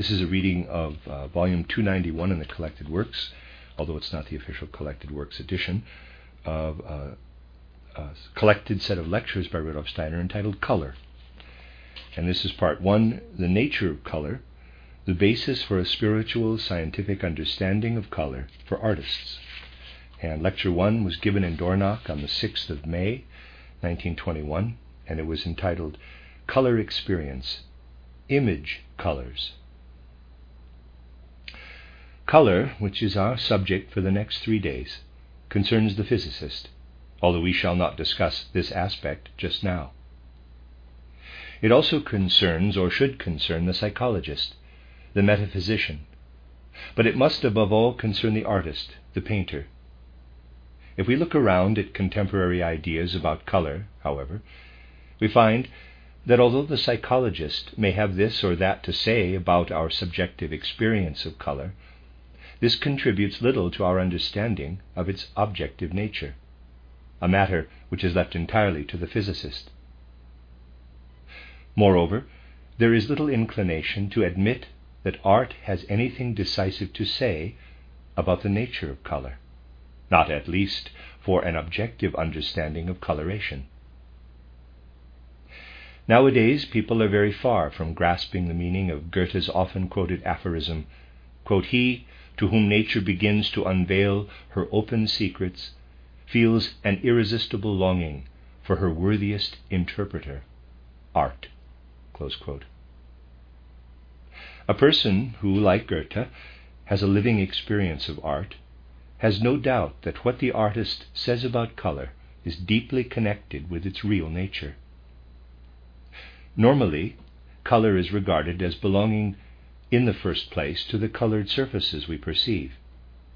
This is a reading of uh, volume 291 in the Collected Works, although it's not the official Collected Works edition, of uh, a collected set of lectures by Rudolf Steiner entitled Color. And this is part one The Nature of Color, the basis for a spiritual scientific understanding of color for artists. And lecture one was given in Dornach on the 6th of May, 1921, and it was entitled Color Experience Image Colors. Color, which is our subject for the next three days, concerns the physicist, although we shall not discuss this aspect just now. It also concerns, or should concern, the psychologist, the metaphysician, but it must above all concern the artist, the painter. If we look around at contemporary ideas about color, however, we find that although the psychologist may have this or that to say about our subjective experience of color, this contributes little to our understanding of its objective nature, a matter which is left entirely to the physicist. Moreover, there is little inclination to admit that art has anything decisive to say about the nature of color, not at least for an objective understanding of coloration. Nowadays, people are very far from grasping the meaning of Goethe's often quoted aphorism quote, He to whom nature begins to unveil her open secrets, feels an irresistible longing for her worthiest interpreter, art. A person who, like Goethe, has a living experience of art has no doubt that what the artist says about color is deeply connected with its real nature. Normally, color is regarded as belonging in the first place, to the colored surfaces we perceive,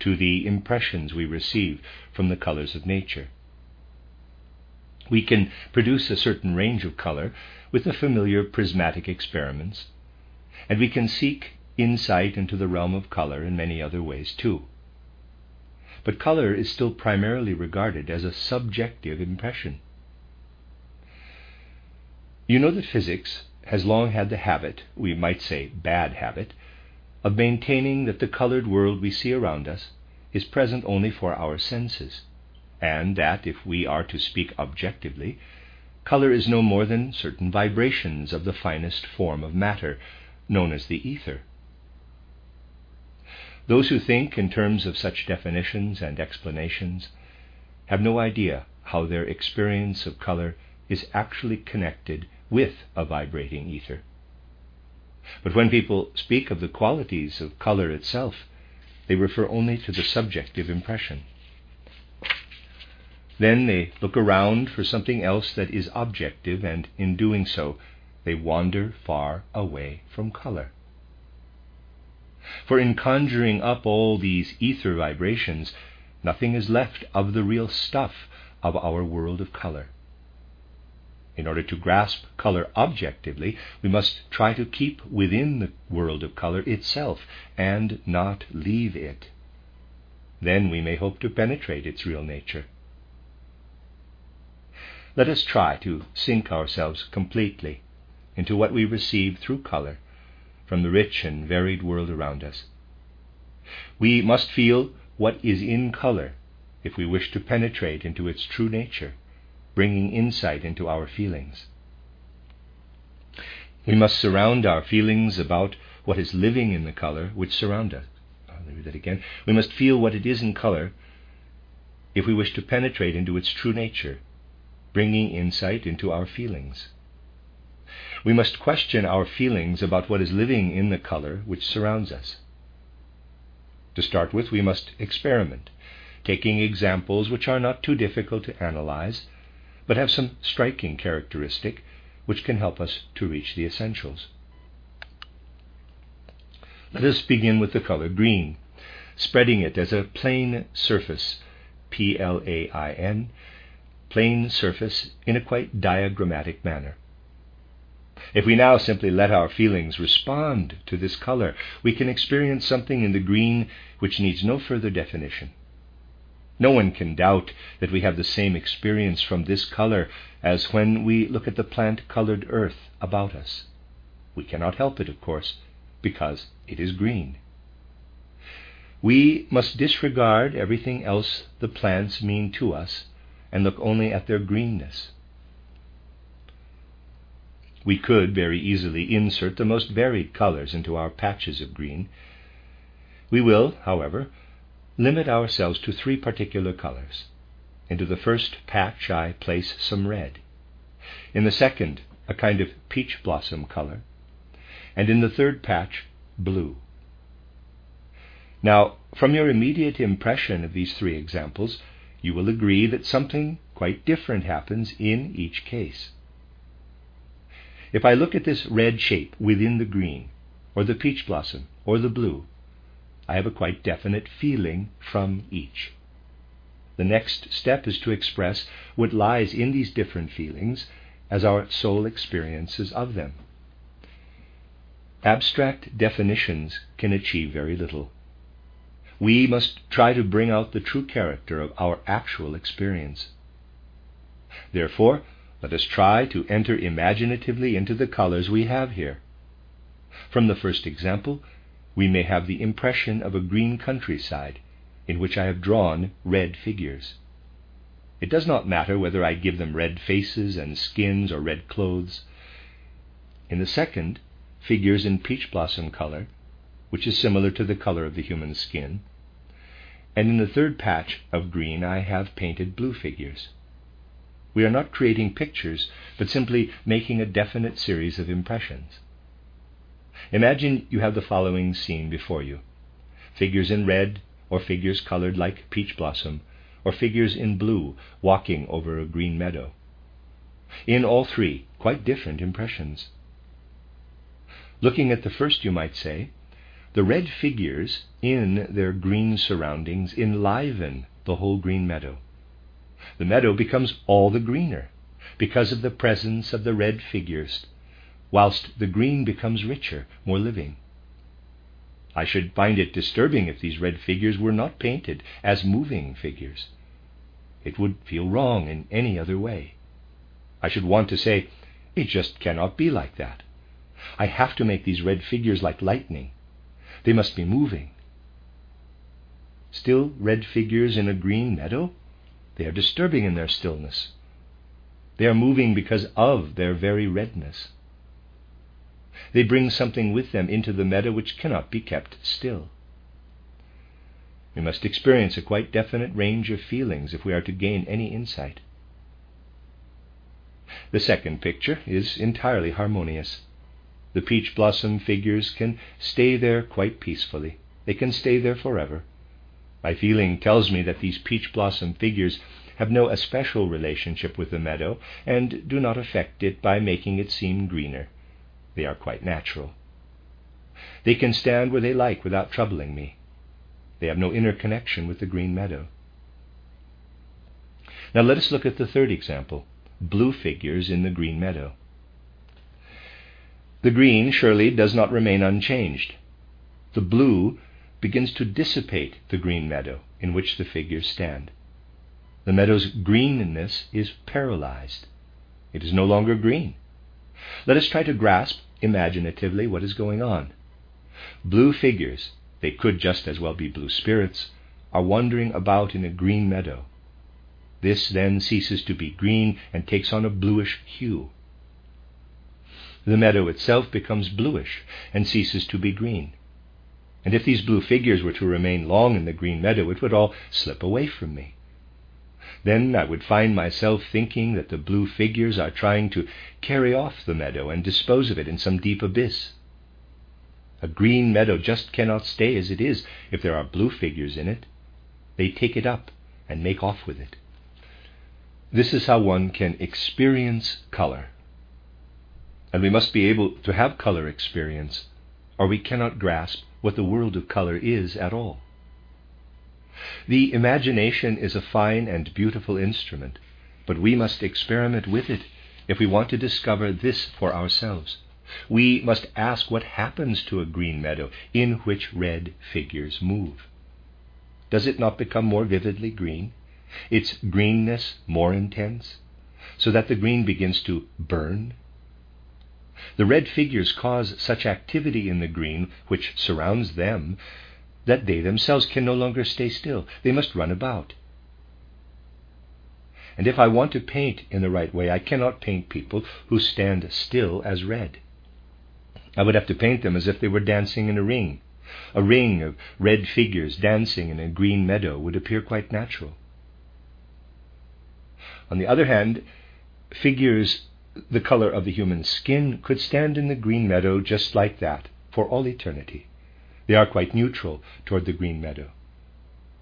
to the impressions we receive from the colors of nature. We can produce a certain range of color with the familiar prismatic experiments, and we can seek insight into the realm of color in many other ways too. But color is still primarily regarded as a subjective impression. You know that physics has long had the habit, we might say bad habit, of maintaining that the colored world we see around us is present only for our senses, and that, if we are to speak objectively, color is no more than certain vibrations of the finest form of matter, known as the ether. Those who think in terms of such definitions and explanations have no idea how their experience of color is actually connected with a vibrating ether. But when people speak of the qualities of color itself, they refer only to the subjective impression. Then they look around for something else that is objective, and in doing so, they wander far away from color. For in conjuring up all these ether vibrations, nothing is left of the real stuff of our world of color. In order to grasp color objectively, we must try to keep within the world of color itself and not leave it. Then we may hope to penetrate its real nature. Let us try to sink ourselves completely into what we receive through color from the rich and varied world around us. We must feel what is in color if we wish to penetrate into its true nature bringing insight into our feelings. We must surround our feelings about what is living in the color which surround us. Read that again. We must feel what it is in color if we wish to penetrate into its true nature, bringing insight into our feelings. We must question our feelings about what is living in the color which surrounds us. To start with, we must experiment, taking examples which are not too difficult to analyze but have some striking characteristic which can help us to reach the essentials. Let us begin with the color green, spreading it as a plain surface, P L A I N, plain surface in a quite diagrammatic manner. If we now simply let our feelings respond to this color, we can experience something in the green which needs no further definition. No one can doubt that we have the same experience from this color as when we look at the plant colored earth about us. We cannot help it, of course, because it is green. We must disregard everything else the plants mean to us and look only at their greenness. We could very easily insert the most varied colors into our patches of green. We will, however, limit ourselves to three particular colors. Into the first patch I place some red. In the second, a kind of peach blossom color. And in the third patch, blue. Now, from your immediate impression of these three examples, you will agree that something quite different happens in each case. If I look at this red shape within the green, or the peach blossom, or the blue, I have a quite definite feeling from each. The next step is to express what lies in these different feelings as our soul experiences of them. Abstract definitions can achieve very little. We must try to bring out the true character of our actual experience. Therefore, let us try to enter imaginatively into the colors we have here. From the first example, we may have the impression of a green countryside in which I have drawn red figures. It does not matter whether I give them red faces and skins or red clothes. In the second, figures in peach blossom color, which is similar to the color of the human skin. And in the third patch of green, I have painted blue figures. We are not creating pictures, but simply making a definite series of impressions. Imagine you have the following scene before you figures in red, or figures colored like peach blossom, or figures in blue walking over a green meadow. In all three, quite different impressions. Looking at the first, you might say, the red figures in their green surroundings enliven the whole green meadow the meadow becomes all the greener because of the presence of the red figures, whilst the green becomes richer, more living. I should find it disturbing if these red figures were not painted as moving figures. It would feel wrong in any other way. I should want to say, it just cannot be like that. I have to make these red figures like lightning. They must be moving. Still red figures in a green meadow? They are disturbing in their stillness. They are moving because of their very redness. They bring something with them into the meadow which cannot be kept still. We must experience a quite definite range of feelings if we are to gain any insight. The second picture is entirely harmonious. The peach blossom figures can stay there quite peacefully. They can stay there forever. My feeling tells me that these peach blossom figures have no especial relationship with the meadow and do not affect it by making it seem greener. They are quite natural. They can stand where they like without troubling me. They have no inner connection with the green meadow. Now let us look at the third example blue figures in the green meadow. The green surely does not remain unchanged. The blue begins to dissipate the green meadow in which the figures stand. The meadow's greenness is paralyzed. It is no longer green. Let us try to grasp imaginatively what is going on. Blue figures, they could just as well be blue spirits, are wandering about in a green meadow. This then ceases to be green and takes on a bluish hue. The meadow itself becomes bluish and ceases to be green. And if these blue figures were to remain long in the green meadow, it would all slip away from me. Then I would find myself thinking that the blue figures are trying to carry off the meadow and dispose of it in some deep abyss. A green meadow just cannot stay as it is if there are blue figures in it. They take it up and make off with it. This is how one can experience color. And we must be able to have color experience, or we cannot grasp what the world of color is at all. The imagination is a fine and beautiful instrument, but we must experiment with it if we want to discover this for ourselves. We must ask what happens to a green meadow in which red figures move. Does it not become more vividly green? Its greenness more intense? So that the green begins to burn? The red figures cause such activity in the green which surrounds them that they themselves can no longer stay still. They must run about. And if I want to paint in the right way, I cannot paint people who stand still as red. I would have to paint them as if they were dancing in a ring. A ring of red figures dancing in a green meadow would appear quite natural. On the other hand, figures the color of the human skin could stand in the green meadow just like that for all eternity. They are quite neutral toward the green meadow.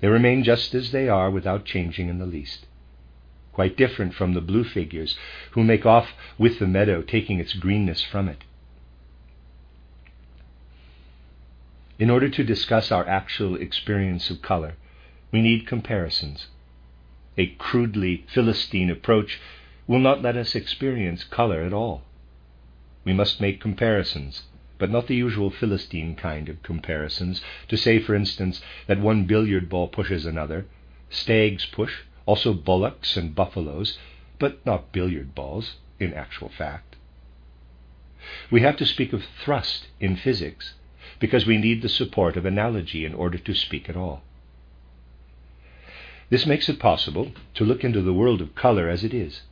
They remain just as they are without changing in the least. Quite different from the blue figures who make off with the meadow, taking its greenness from it. In order to discuss our actual experience of color, we need comparisons. A crudely Philistine approach will not let us experience color at all. We must make comparisons, but not the usual Philistine kind of comparisons, to say, for instance, that one billiard ball pushes another, stags push, also bullocks and buffaloes, but not billiard balls, in actual fact. We have to speak of thrust in physics because we need the support of analogy in order to speak at all. This makes it possible to look into the world of color as it is.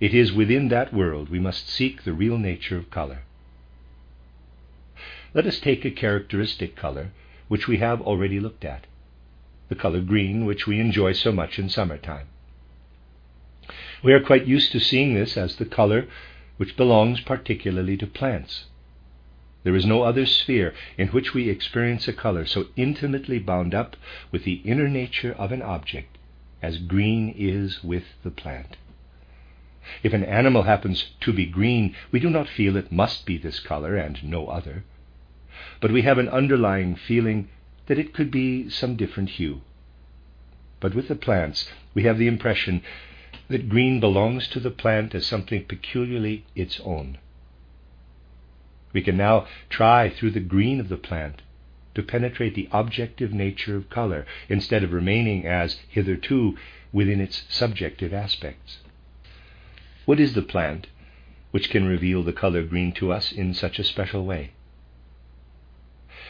It is within that world we must seek the real nature of color. Let us take a characteristic color which we have already looked at the color green, which we enjoy so much in summertime. We are quite used to seeing this as the color which belongs particularly to plants. There is no other sphere in which we experience a color so intimately bound up with the inner nature of an object as green is with the plant. If an animal happens to be green, we do not feel it must be this color and no other but we have an underlying feeling that it could be some different hue. But with the plants, we have the impression that green belongs to the plant as something peculiarly its own. We can now try through the green of the plant to penetrate the objective nature of color instead of remaining as hitherto within its subjective aspects. What is the plant which can reveal the color green to us in such a special way?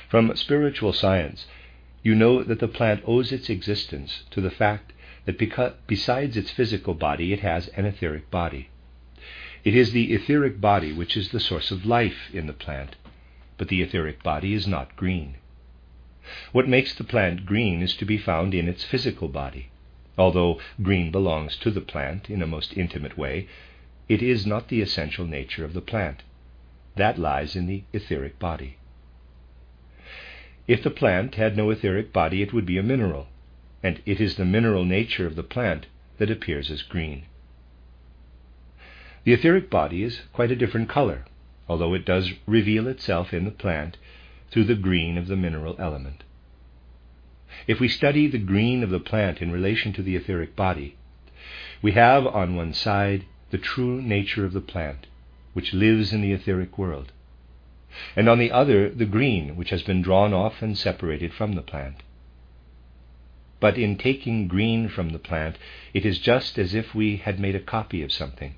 From spiritual science, you know that the plant owes its existence to the fact that besides its physical body, it has an etheric body. It is the etheric body which is the source of life in the plant, but the etheric body is not green. What makes the plant green is to be found in its physical body. Although green belongs to the plant in a most intimate way, it is not the essential nature of the plant. That lies in the etheric body. If the plant had no etheric body, it would be a mineral, and it is the mineral nature of the plant that appears as green. The etheric body is quite a different color, although it does reveal itself in the plant through the green of the mineral element. If we study the green of the plant in relation to the etheric body, we have on one side the true nature of the plant, which lives in the etheric world, and on the other the green, which has been drawn off and separated from the plant. But in taking green from the plant, it is just as if we had made a copy of something.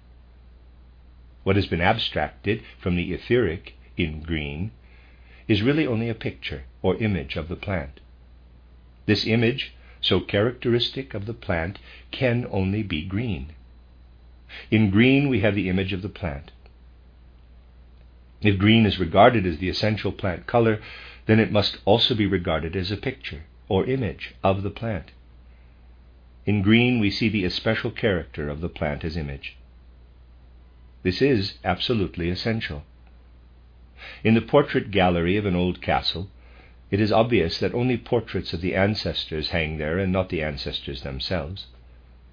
What has been abstracted from the etheric in green is really only a picture or image of the plant. This image, so characteristic of the plant, can only be green. In green, we have the image of the plant. If green is regarded as the essential plant color, then it must also be regarded as a picture or image of the plant. In green, we see the especial character of the plant as image. This is absolutely essential. In the portrait gallery of an old castle, it is obvious that only portraits of the ancestors hang there and not the ancestors themselves.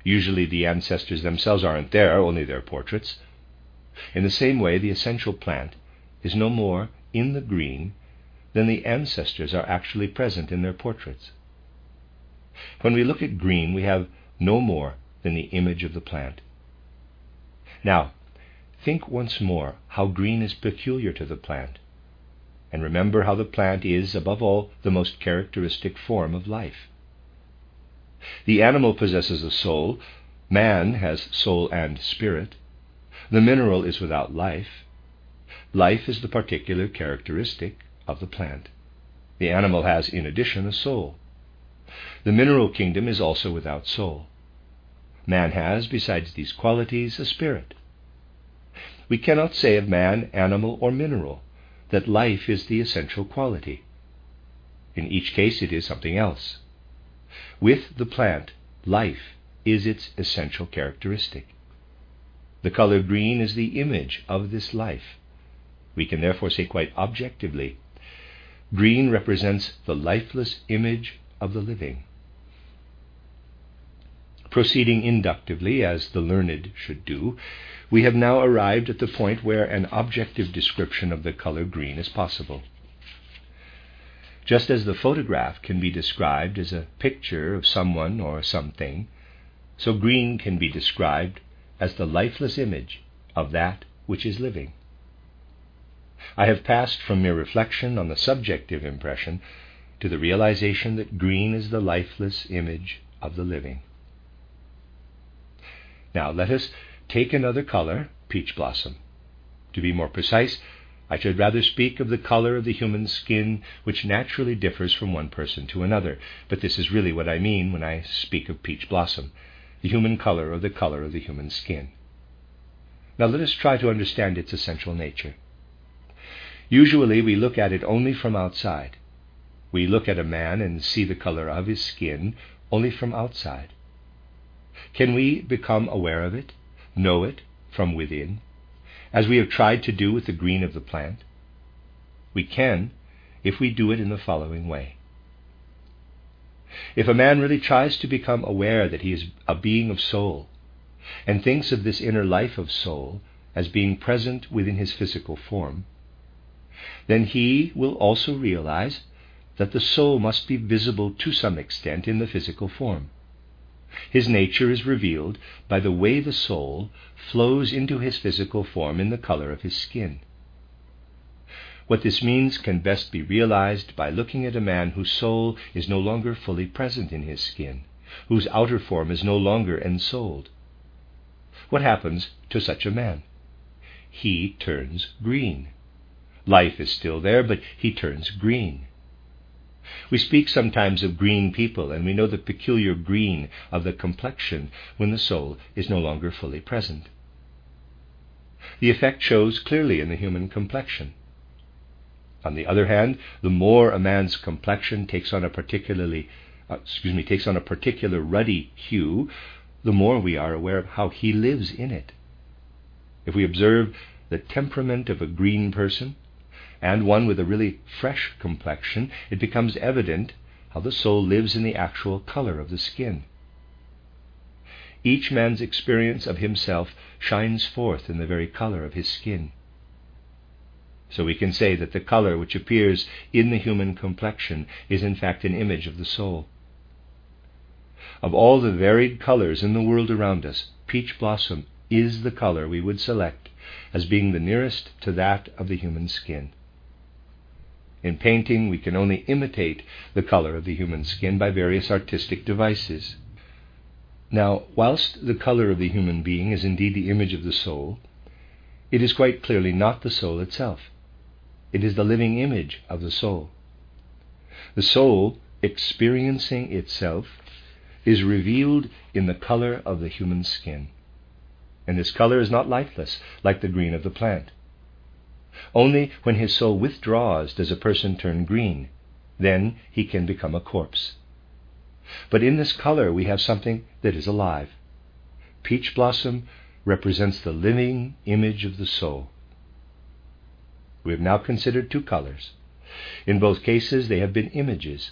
Usually, the ancestors themselves aren't there, only their portraits. In the same way, the essential plant is no more in the green than the ancestors are actually present in their portraits. When we look at green, we have no more than the image of the plant. Now, think once more how green is peculiar to the plant, and remember how the plant is, above all, the most characteristic form of life. The animal possesses a soul, man has soul and spirit, the mineral is without life. Life is the particular characteristic of the plant. The animal has, in addition, a soul. The mineral kingdom is also without soul. Man has, besides these qualities, a spirit. We cannot say of man, animal, or mineral that life is the essential quality. In each case, it is something else. With the plant, life is its essential characteristic. The color green is the image of this life. We can therefore say quite objectively green represents the lifeless image of the living. Proceeding inductively, as the learned should do, we have now arrived at the point where an objective description of the color green is possible. Just as the photograph can be described as a picture of someone or something, so green can be described as the lifeless image of that which is living. I have passed from mere reflection on the subjective impression to the realization that green is the lifeless image of the living. Now let us take another color, peach blossom. To be more precise, I should rather speak of the color of the human skin, which naturally differs from one person to another, but this is really what I mean when I speak of peach blossom, the human color or the color of the human skin. Now let us try to understand its essential nature. Usually we look at it only from outside. We look at a man and see the color of his skin only from outside. Can we become aware of it, know it from within, as we have tried to do with the green of the plant? We can if we do it in the following way. If a man really tries to become aware that he is a being of soul, and thinks of this inner life of soul as being present within his physical form, then he will also realize that the soul must be visible to some extent in the physical form. His nature is revealed by the way the soul flows into his physical form in the color of his skin. What this means can best be realized by looking at a man whose soul is no longer fully present in his skin, whose outer form is no longer ensouled. What happens to such a man? He turns green. Life is still there, but he turns green. We speak sometimes of green people, and we know the peculiar green of the complexion when the soul is no longer fully present. The effect shows clearly in the human complexion. On the other hand, the more a man's complexion takes on a particularly uh, excuse me, takes on a particular ruddy hue, the more we are aware of how he lives in it. If we observe the temperament of a green person, and one with a really fresh complexion, it becomes evident how the soul lives in the actual color of the skin. Each man's experience of himself shines forth in the very color of his skin. So we can say that the color which appears in the human complexion is in fact an image of the soul. Of all the varied colors in the world around us, peach blossom is the color we would select as being the nearest to that of the human skin. In painting, we can only imitate the color of the human skin by various artistic devices. Now, whilst the color of the human being is indeed the image of the soul, it is quite clearly not the soul itself. It is the living image of the soul. The soul, experiencing itself, is revealed in the color of the human skin. And this color is not lifeless, like the green of the plant. Only when his soul withdraws does a person turn green. Then he can become a corpse. But in this color we have something that is alive. Peach blossom represents the living image of the soul. We have now considered two colors. In both cases, they have been images.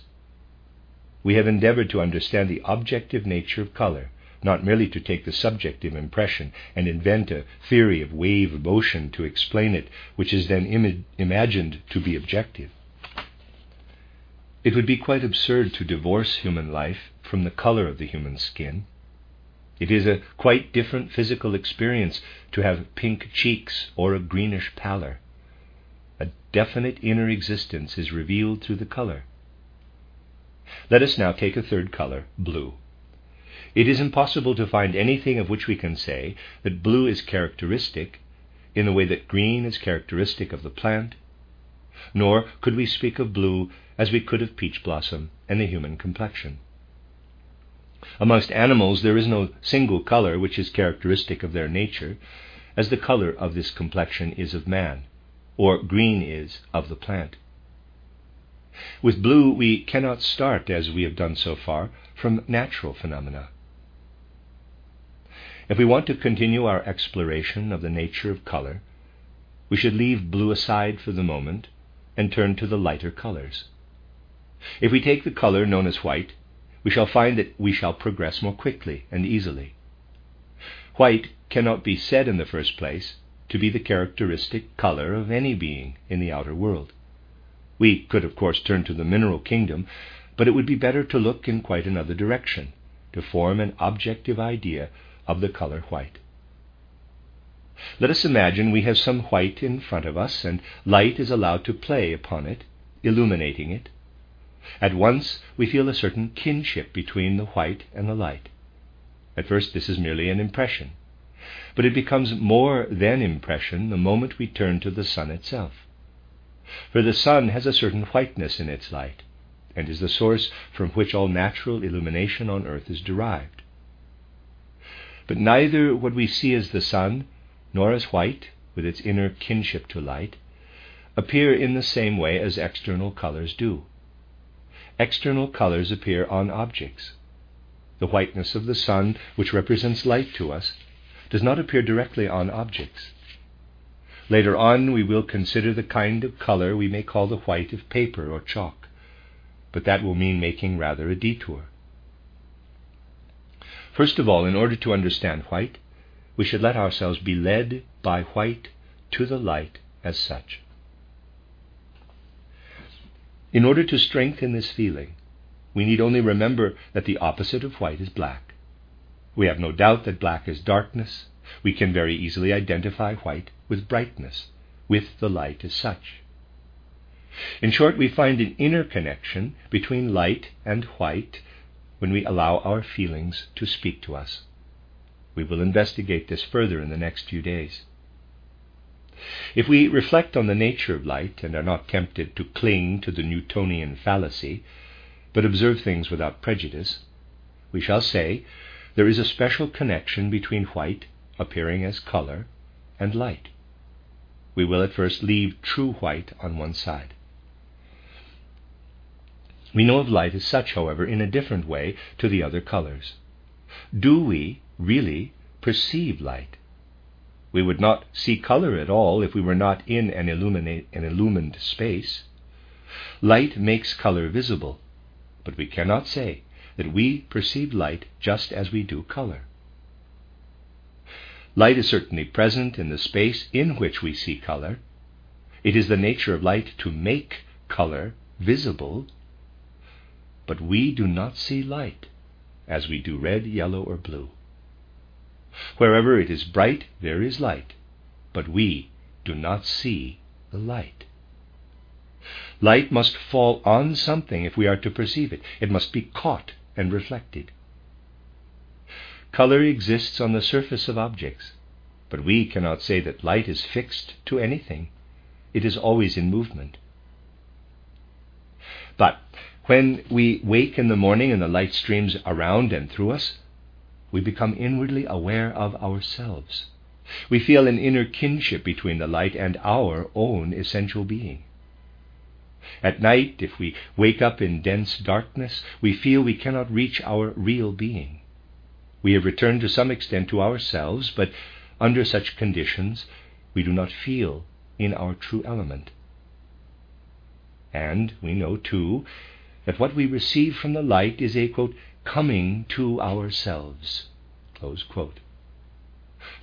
We have endeavored to understand the objective nature of color not merely to take the subjective impression and invent a theory of wave motion to explain it, which is then Im- imagined to be objective. It would be quite absurd to divorce human life from the color of the human skin. It is a quite different physical experience to have pink cheeks or a greenish pallor. A definite inner existence is revealed through the color. Let us now take a third color, blue. It is impossible to find anything of which we can say that blue is characteristic in the way that green is characteristic of the plant, nor could we speak of blue as we could of peach blossom and the human complexion. Amongst animals, there is no single color which is characteristic of their nature, as the color of this complexion is of man, or green is of the plant. With blue, we cannot start, as we have done so far, from natural phenomena. If we want to continue our exploration of the nature of color, we should leave blue aside for the moment and turn to the lighter colors. If we take the color known as white, we shall find that we shall progress more quickly and easily. White cannot be said in the first place to be the characteristic color of any being in the outer world. We could, of course, turn to the mineral kingdom, but it would be better to look in quite another direction to form an objective idea of the color white. Let us imagine we have some white in front of us, and light is allowed to play upon it, illuminating it. At once we feel a certain kinship between the white and the light. At first, this is merely an impression, but it becomes more than impression the moment we turn to the sun itself. For the sun has a certain whiteness in its light, and is the source from which all natural illumination on earth is derived. But neither what we see as the sun, nor as white, with its inner kinship to light, appear in the same way as external colors do. External colors appear on objects. The whiteness of the sun, which represents light to us, does not appear directly on objects. Later on, we will consider the kind of color we may call the white of paper or chalk, but that will mean making rather a detour. First of all, in order to understand white, we should let ourselves be led by white to the light as such. In order to strengthen this feeling, we need only remember that the opposite of white is black. We have no doubt that black is darkness, we can very easily identify white with brightness, with the light as such. In short, we find an inner connection between light and white when we allow our feelings to speak to us. We will investigate this further in the next few days. If we reflect on the nature of light and are not tempted to cling to the Newtonian fallacy, but observe things without prejudice, we shall say there is a special connection between white appearing as color, and light. We will at first leave true white on one side. We know of light as such, however, in a different way to the other colors. Do we really perceive light? We would not see color at all if we were not in an, an illumined space. Light makes color visible, but we cannot say that we perceive light just as we do color. Light is certainly present in the space in which we see color. It is the nature of light to make color visible. But we do not see light as we do red, yellow, or blue. Wherever it is bright, there is light, but we do not see the light. Light must fall on something if we are to perceive it. It must be caught and reflected. Color exists on the surface of objects, but we cannot say that light is fixed to anything. It is always in movement. But when we wake in the morning and the light streams around and through us, we become inwardly aware of ourselves. We feel an inner kinship between the light and our own essential being. At night, if we wake up in dense darkness, we feel we cannot reach our real being. We have returned to some extent to ourselves, but under such conditions we do not feel in our true element. And we know, too, that what we receive from the light is a quote, coming to ourselves.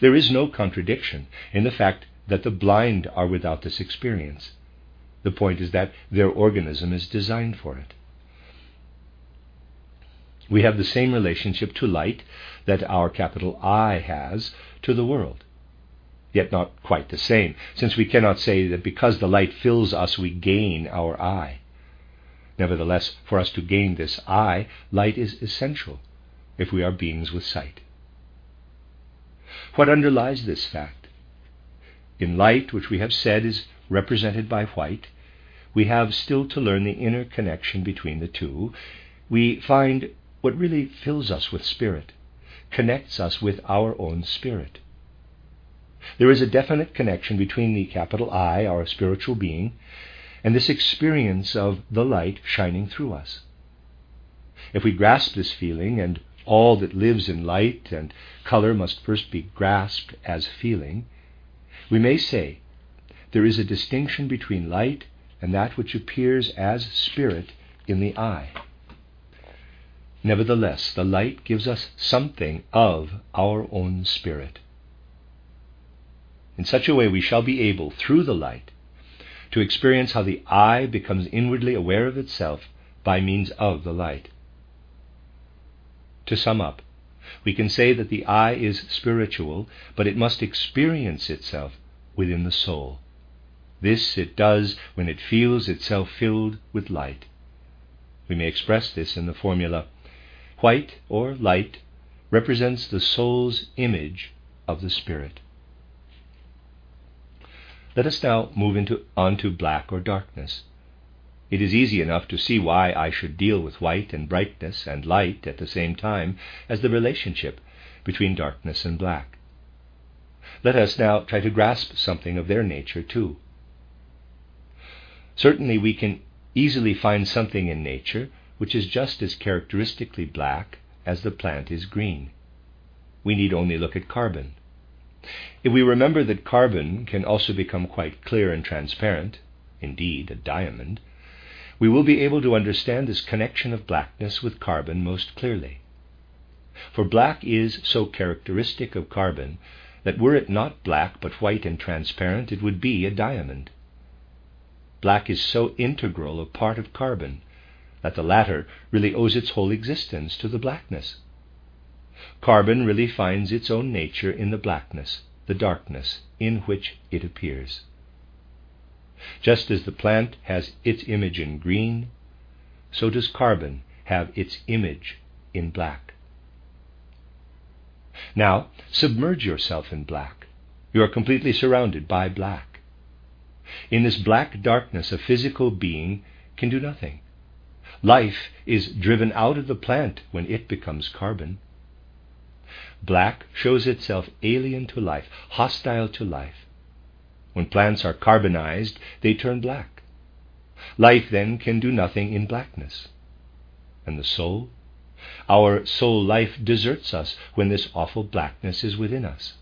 There is no contradiction in the fact that the blind are without this experience. The point is that their organism is designed for it. We have the same relationship to light that our capital I has to the world. Yet not quite the same, since we cannot say that because the light fills us we gain our I. Nevertheless, for us to gain this I, light is essential if we are beings with sight. What underlies this fact? In light, which we have said is represented by white, we have still to learn the inner connection between the two. We find what really fills us with spirit, connects us with our own spirit. There is a definite connection between the capital I, our spiritual being, and this experience of the light shining through us. If we grasp this feeling, and all that lives in light and color must first be grasped as feeling, we may say there is a distinction between light and that which appears as spirit in the I. Nevertheless, the light gives us something of our own spirit. In such a way, we shall be able, through the light, to experience how the I becomes inwardly aware of itself by means of the light. To sum up, we can say that the I is spiritual, but it must experience itself within the soul. This it does when it feels itself filled with light. We may express this in the formula white or light represents the soul's image of the spirit. Let us now move into, on to black or darkness. It is easy enough to see why I should deal with white and brightness and light at the same time as the relationship between darkness and black. Let us now try to grasp something of their nature too. Certainly, we can easily find something in nature which is just as characteristically black as the plant is green. We need only look at carbon. If we remember that carbon can also become quite clear and transparent, indeed, a diamond, we will be able to understand this connection of blackness with carbon most clearly. For black is so characteristic of carbon that were it not black but white and transparent, it would be a diamond. Black is so integral a part of carbon that the latter really owes its whole existence to the blackness. Carbon really finds its own nature in the blackness, the darkness, in which it appears. Just as the plant has its image in green, so does carbon have its image in black. Now, submerge yourself in black. You are completely surrounded by black. In this black darkness, a physical being can do nothing. Life is driven out of the plant when it becomes carbon. Black shows itself alien to life, hostile to life. When plants are carbonized, they turn black. Life then can do nothing in blackness. And the soul? Our soul life deserts us when this awful blackness is within us.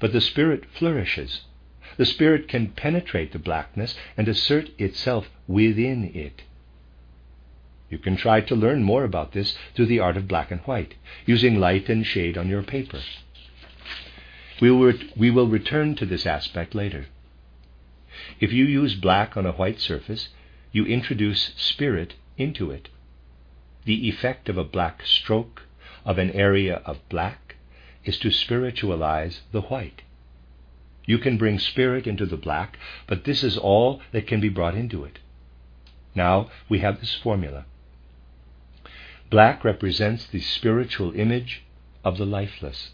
But the spirit flourishes the Spirit can penetrate the blackness and assert itself within it. You can try to learn more about this through the art of black and white, using light and shade on your paper. We will, re- we will return to this aspect later. If you use black on a white surface, you introduce spirit into it. The effect of a black stroke, of an area of black, is to spiritualize the white. You can bring spirit into the black, but this is all that can be brought into it. Now we have this formula. Black represents the spiritual image of the lifeless.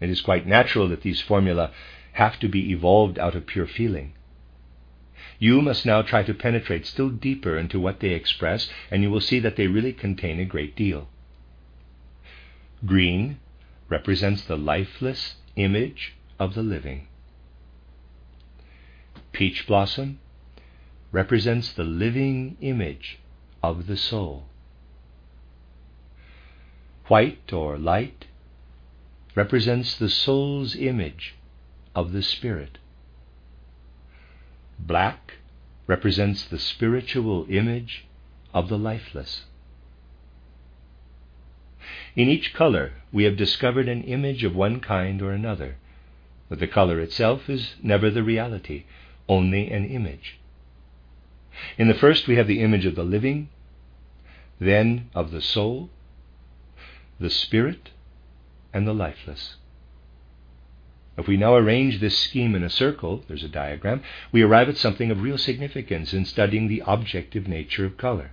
It is quite natural that these formula have to be evolved out of pure feeling. You must now try to penetrate still deeper into what they express, and you will see that they really contain a great deal. Green represents the lifeless image of the living. Peach blossom represents the living image of the soul. White or light represents the soul's image of the spirit. Black represents the spiritual image of the lifeless. In each color, we have discovered an image of one kind or another but the color itself is never the reality, only an image. In the first, we have the image of the living, then of the soul, the spirit, and the lifeless. If we now arrange this scheme in a circle, there's a diagram, we arrive at something of real significance in studying the objective nature of color.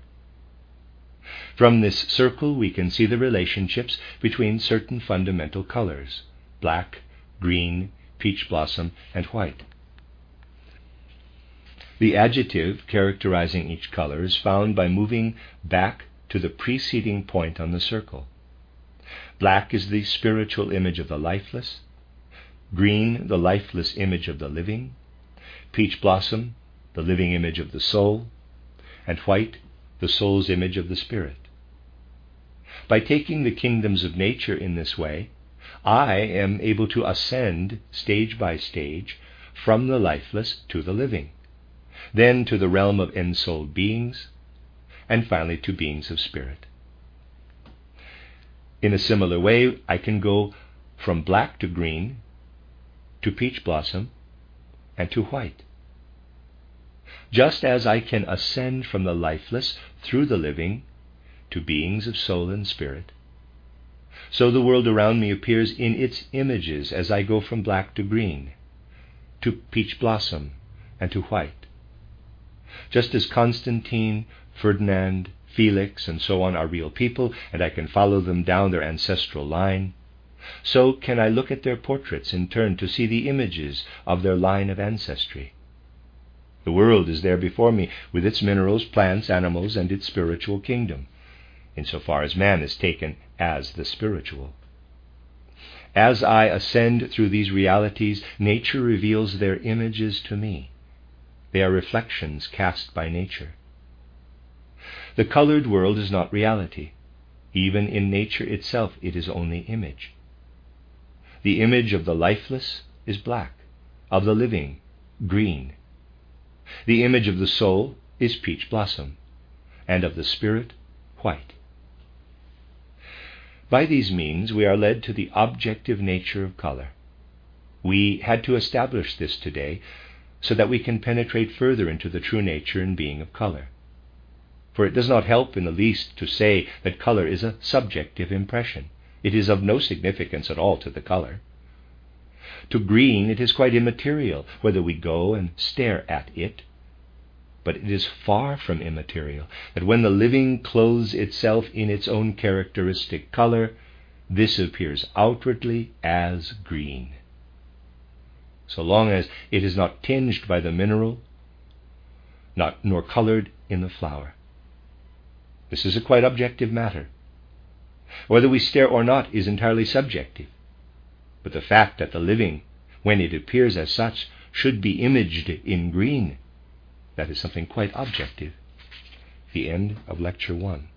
From this circle, we can see the relationships between certain fundamental colors black, green, peach blossom, and white. The adjective characterizing each color is found by moving back to the preceding point on the circle. Black is the spiritual image of the lifeless, green, the lifeless image of the living, peach blossom, the living image of the soul, and white, the soul's image of the spirit. By taking the kingdoms of nature in this way, I am able to ascend stage by stage from the lifeless to the living, then to the realm of ensouled beings, and finally to beings of spirit. In a similar way, I can go from black to green, to peach blossom, and to white. Just as I can ascend from the lifeless through the living to beings of soul and spirit, so the world around me appears in its images as I go from black to green, to peach blossom, and to white. Just as Constantine, Ferdinand, Felix, and so on are real people, and I can follow them down their ancestral line, so can I look at their portraits in turn to see the images of their line of ancestry. The world is there before me with its minerals, plants, animals, and its spiritual kingdom, insofar as man is taken as the spiritual. As I ascend through these realities, nature reveals their images to me. They are reflections cast by nature. The colored world is not reality. Even in nature itself, it is only image. The image of the lifeless is black, of the living, green, the image of the soul is peach blossom, and of the spirit, white. By these means, we are led to the objective nature of color. We had to establish this today so that we can penetrate further into the true nature and being of color. For it does not help in the least to say that color is a subjective impression. It is of no significance at all to the color. To green, it is quite immaterial whether we go and stare at it. But it is far from immaterial that when the living clothes itself in its own characteristic color, this appears outwardly as green. So long as it is not tinged by the mineral, not nor colored in the flower. This is a quite objective matter. Whether we stare or not is entirely subjective. But the fact that the living, when it appears as such, should be imaged in green, that is something quite objective. The end of Lecture 1.